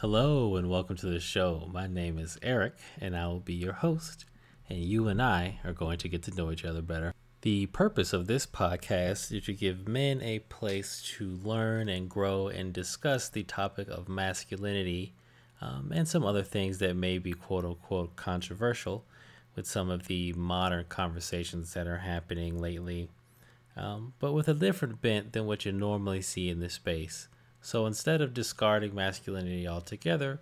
Hello and welcome to the show. My name is Eric and I will be your host, and you and I are going to get to know each other better. The purpose of this podcast is to give men a place to learn and grow and discuss the topic of masculinity um, and some other things that may be quote unquote controversial with some of the modern conversations that are happening lately, um, but with a different bent than what you normally see in this space. So instead of discarding masculinity altogether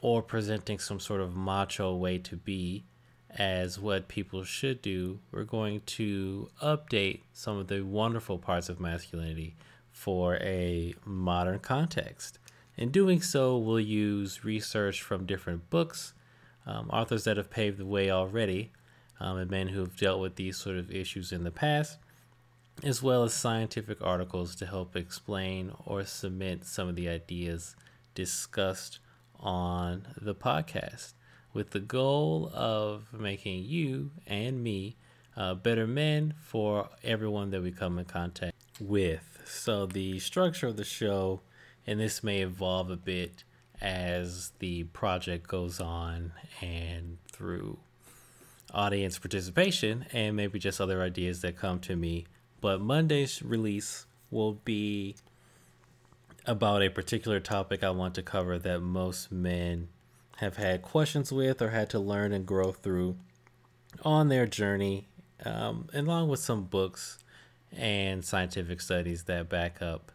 or presenting some sort of macho way to be as what people should do, we're going to update some of the wonderful parts of masculinity for a modern context. In doing so, we'll use research from different books, um, authors that have paved the way already, um, and men who have dealt with these sort of issues in the past as well as scientific articles to help explain or submit some of the ideas discussed on the podcast, with the goal of making you and me uh, better men for everyone that we come in contact with. So, the structure of the show, and this may evolve a bit as the project goes on and through audience participation, and maybe just other ideas that come to me but Monday's release will be about a particular topic I want to cover that most men have had questions with or had to learn and grow through on their journey, um, along with some books and scientific studies that back up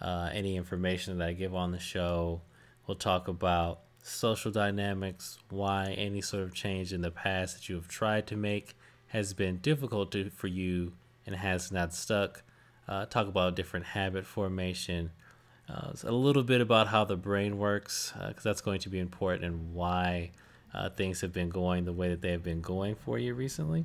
uh, any information that I give on the show. We'll talk about social dynamics, why any sort of change in the past that you have tried to make has been difficult to, for you and has not stuck. Uh, talk about different habit formation. Uh, a little bit about how the brain works, because uh, that's going to be important and why uh, things have been going the way that they have been going for you recently.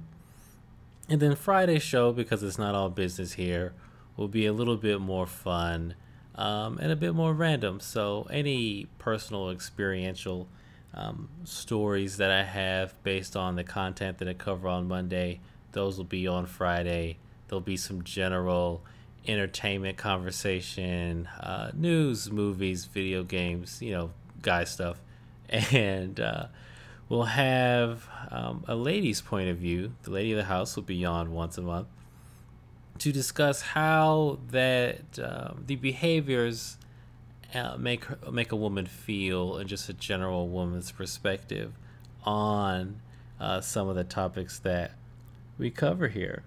And then Friday's show, because it's not all business here, will be a little bit more fun um, and a bit more random. So, any personal experiential um, stories that I have based on the content that I cover on Monday, those will be on Friday there'll be some general entertainment conversation, uh, news, movies, video games, you know, guy stuff. And uh, we'll have um, a lady's point of view. The lady of the house will be on once a month to discuss how that um, the behaviors uh, make make a woman feel and just a general woman's perspective on uh, some of the topics that we cover here.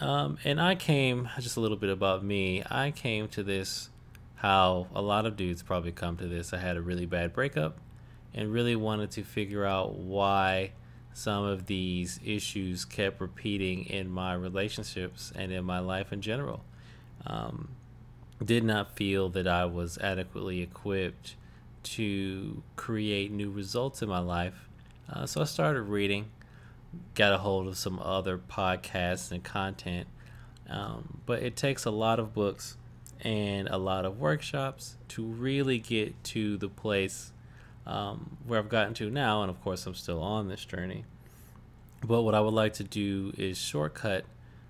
Um, and I came just a little bit about me. I came to this how a lot of dudes probably come to this. I had a really bad breakup and really wanted to figure out why some of these issues kept repeating in my relationships and in my life in general. Um, did not feel that I was adequately equipped to create new results in my life. Uh, so I started reading got a hold of some other podcasts and content. Um, but it takes a lot of books and a lot of workshops to really get to the place um, where I've gotten to now. And of course, I'm still on this journey. But what I would like to do is shortcut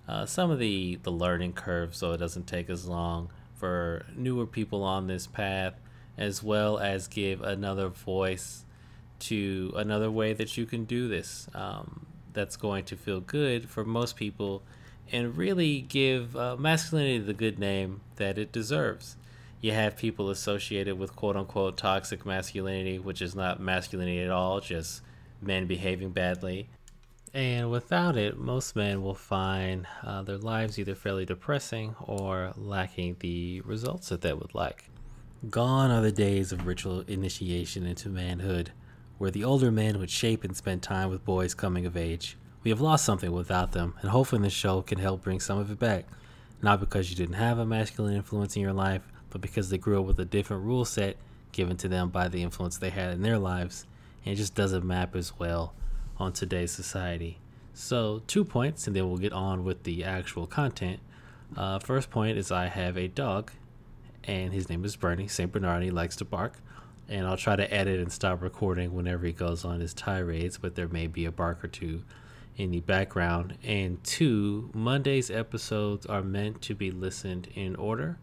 uh, some of the, the learning curve so it doesn't take as long for newer people on this path, as well as give another voice to another way that you can do this. Um, that's going to feel good for most people and really give uh, masculinity the good name that it deserves. You have people associated with quote unquote toxic masculinity, which is not masculinity at all, just men behaving badly. And without it, most men will find uh, their lives either fairly depressing or lacking the results that they would like. Gone are the days of ritual initiation into manhood where the older men would shape and spend time with boys coming of age. We have lost something without them, and hopefully this show can help bring some of it back. Not because you didn't have a masculine influence in your life, but because they grew up with a different rule set given to them by the influence they had in their lives, and it just doesn't map as well on today's society. So, two points, and then we'll get on with the actual content. Uh, first point is I have a dog, and his name is Bernie. St. Bernard, he likes to bark and I'll try to edit and stop recording whenever he goes on his tirades, but there may be a bark or two in the background. And two, Monday's episodes are meant to be listened in order.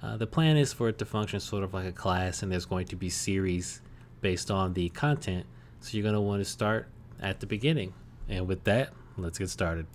Uh, the plan is for it to function sort of like a class, and there's going to be series based on the content. So you're going to want to start at the beginning. And with that, let's get started.